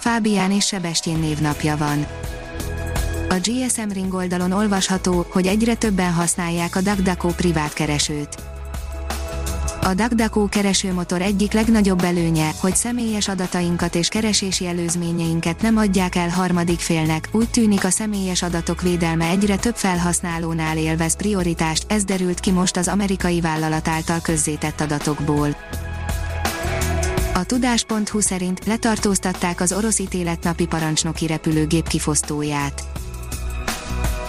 Fábián és Sebestyén névnapja van. A GSM Ring oldalon olvasható, hogy egyre többen használják a DuckDuckO privát keresőt. A DuckDuckO keresőmotor egyik legnagyobb előnye, hogy személyes adatainkat és keresési előzményeinket nem adják el harmadik félnek, úgy tűnik a személyes adatok védelme egyre több felhasználónál élvez prioritást, ez derült ki most az amerikai vállalat által közzétett adatokból. A tudás.hu szerint letartóztatták az orosz ítéletnapi parancsnoki repülőgép kifosztóját.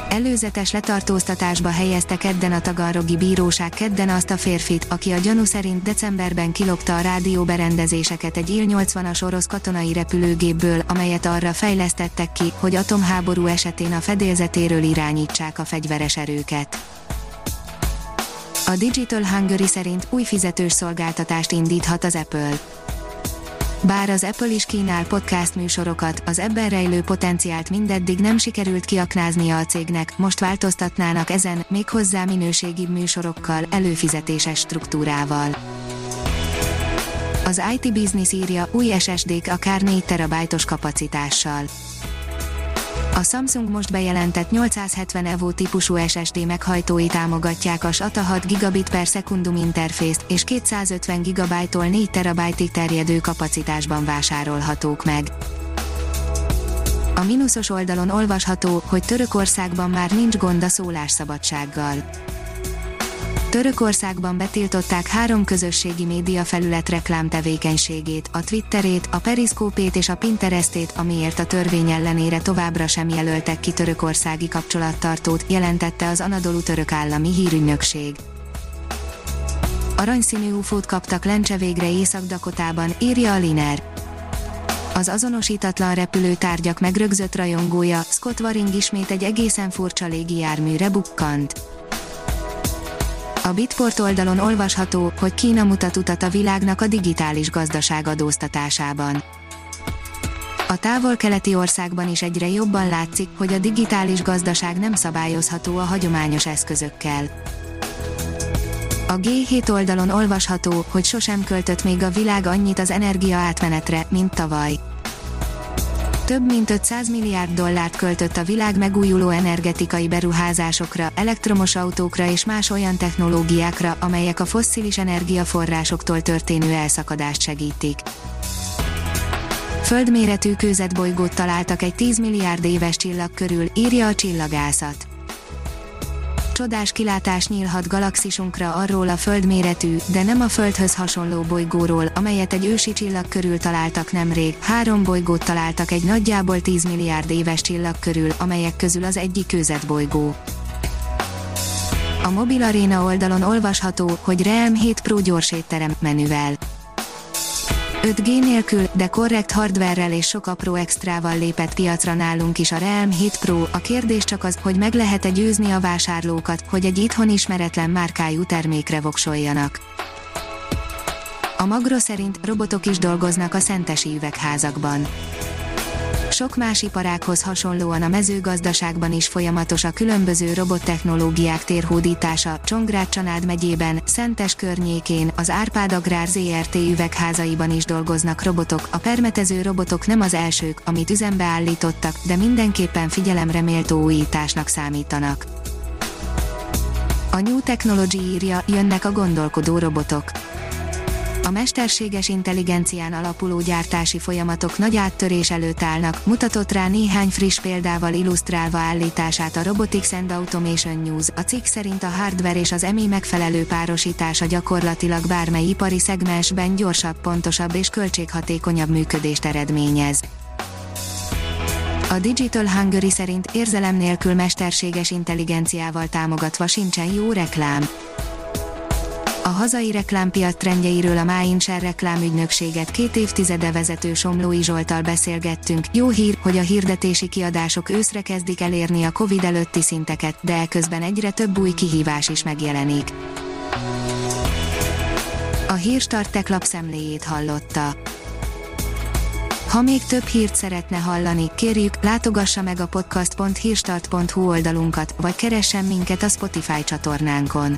Előzetes letartóztatásba helyezte kedden a Taganrogi Bíróság kedden azt a férfit, aki a gyanú szerint decemberben kilopta a rádióberendezéseket egy Il-80-as orosz katonai repülőgépből, amelyet arra fejlesztettek ki, hogy atomháború esetén a fedélzetéről irányítsák a fegyveres erőket. A Digital Hungary szerint új fizetős szolgáltatást indíthat az Apple. Bár az Apple is kínál podcast műsorokat, az ebben rejlő potenciált mindeddig nem sikerült kiaknáznia a cégnek, most változtatnának ezen, méghozzá minőségi műsorokkal, előfizetéses struktúrával. Az IT Business írja, új SSD-k akár 4 terabájtos kapacitással. A Samsung most bejelentett 870 EVO típusú SSD meghajtói támogatják a SATA 6 gigabit per szekundum interfészt, és 250 GB-tól 4 TB-ig terjedő kapacitásban vásárolhatók meg. A mínuszos oldalon olvasható, hogy Törökországban már nincs gond a szólásszabadsággal. Törökországban betiltották három közösségi média felület reklám tevékenységét, a Twitterét, a Periszkópét és a Pinterestét, amiért a törvény ellenére továbbra sem jelöltek ki törökországi kapcsolattartót, jelentette az Anadolu török állami hírügynökség. Aranyszínű ufót kaptak lencse végre Észak-Dakotában, írja a Liner. Az azonosítatlan repülőtárgyak megrögzött rajongója, Scott Waring ismét egy egészen furcsa légijárműre bukkant. A Bitport oldalon olvasható, hogy Kína mutat utat a világnak a digitális gazdaság adóztatásában. A távol-keleti országban is egyre jobban látszik, hogy a digitális gazdaság nem szabályozható a hagyományos eszközökkel. A G7 oldalon olvasható, hogy sosem költött még a világ annyit az energia átmenetre, mint tavaly több mint 500 milliárd dollárt költött a világ megújuló energetikai beruházásokra, elektromos autókra és más olyan technológiákra, amelyek a fosszilis energiaforrásoktól történő elszakadást segítik. Földméretű kőzetbolygót találtak egy 10 milliárd éves csillag körül, írja a csillagászat csodás kilátás nyílhat galaxisunkra arról a földméretű, de nem a Földhöz hasonló bolygóról, amelyet egy ősi csillag körül találtak nemrég. Három bolygót találtak egy nagyjából 10 milliárd éves csillag körül, amelyek közül az egyik kőzetbolygó. A Mobil Arena oldalon olvasható, hogy Realm 7 Pro gyorsétterem menüvel 5G nélkül, de korrekt hardverrel és sok apró extrával lépett piacra nálunk is a Realm 7 Pro. A kérdés csak az, hogy meg lehet-e győzni a vásárlókat, hogy egy itthon ismeretlen márkájú termékre voksoljanak. A Magro szerint robotok is dolgoznak a szentesi üvegházakban. Sok más iparághoz hasonlóan a mezőgazdaságban is folyamatos a különböző robottechnológiák térhódítása. Csongrád Csanád megyében, Szentes környékén, az Árpád Agrár ZRT üvegházaiban is dolgoznak robotok. A permetező robotok nem az elsők, amit üzembe állítottak, de mindenképpen figyelemre méltó újításnak számítanak. A New Technology írja, jönnek a gondolkodó robotok a mesterséges intelligencián alapuló gyártási folyamatok nagy áttörés előtt állnak, mutatott rá néhány friss példával illusztrálva állítását a Robotics and Automation News. A cikk szerint a hardware és az EMI megfelelő párosítása gyakorlatilag bármely ipari szegmensben gyorsabb, pontosabb és költséghatékonyabb működést eredményez. A Digital Hungary szerint érzelem nélkül mesterséges intelligenciával támogatva sincsen jó reklám. A hazai reklámpiac trendjeiről a Máinsер reklámügynökséget két évtizede vezető Somlói Zsoltal beszélgettünk. Jó hír, hogy a hirdetési kiadások őszre kezdik elérni a Covid előtti szinteket, de elközben egyre több új kihívás is megjelenik. A Hírstart tech lapszemléjét hallotta. Ha még több hírt szeretne hallani, kérjük, látogassa meg a podcast.hírstart.hu oldalunkat, vagy keressen minket a Spotify csatornánkon.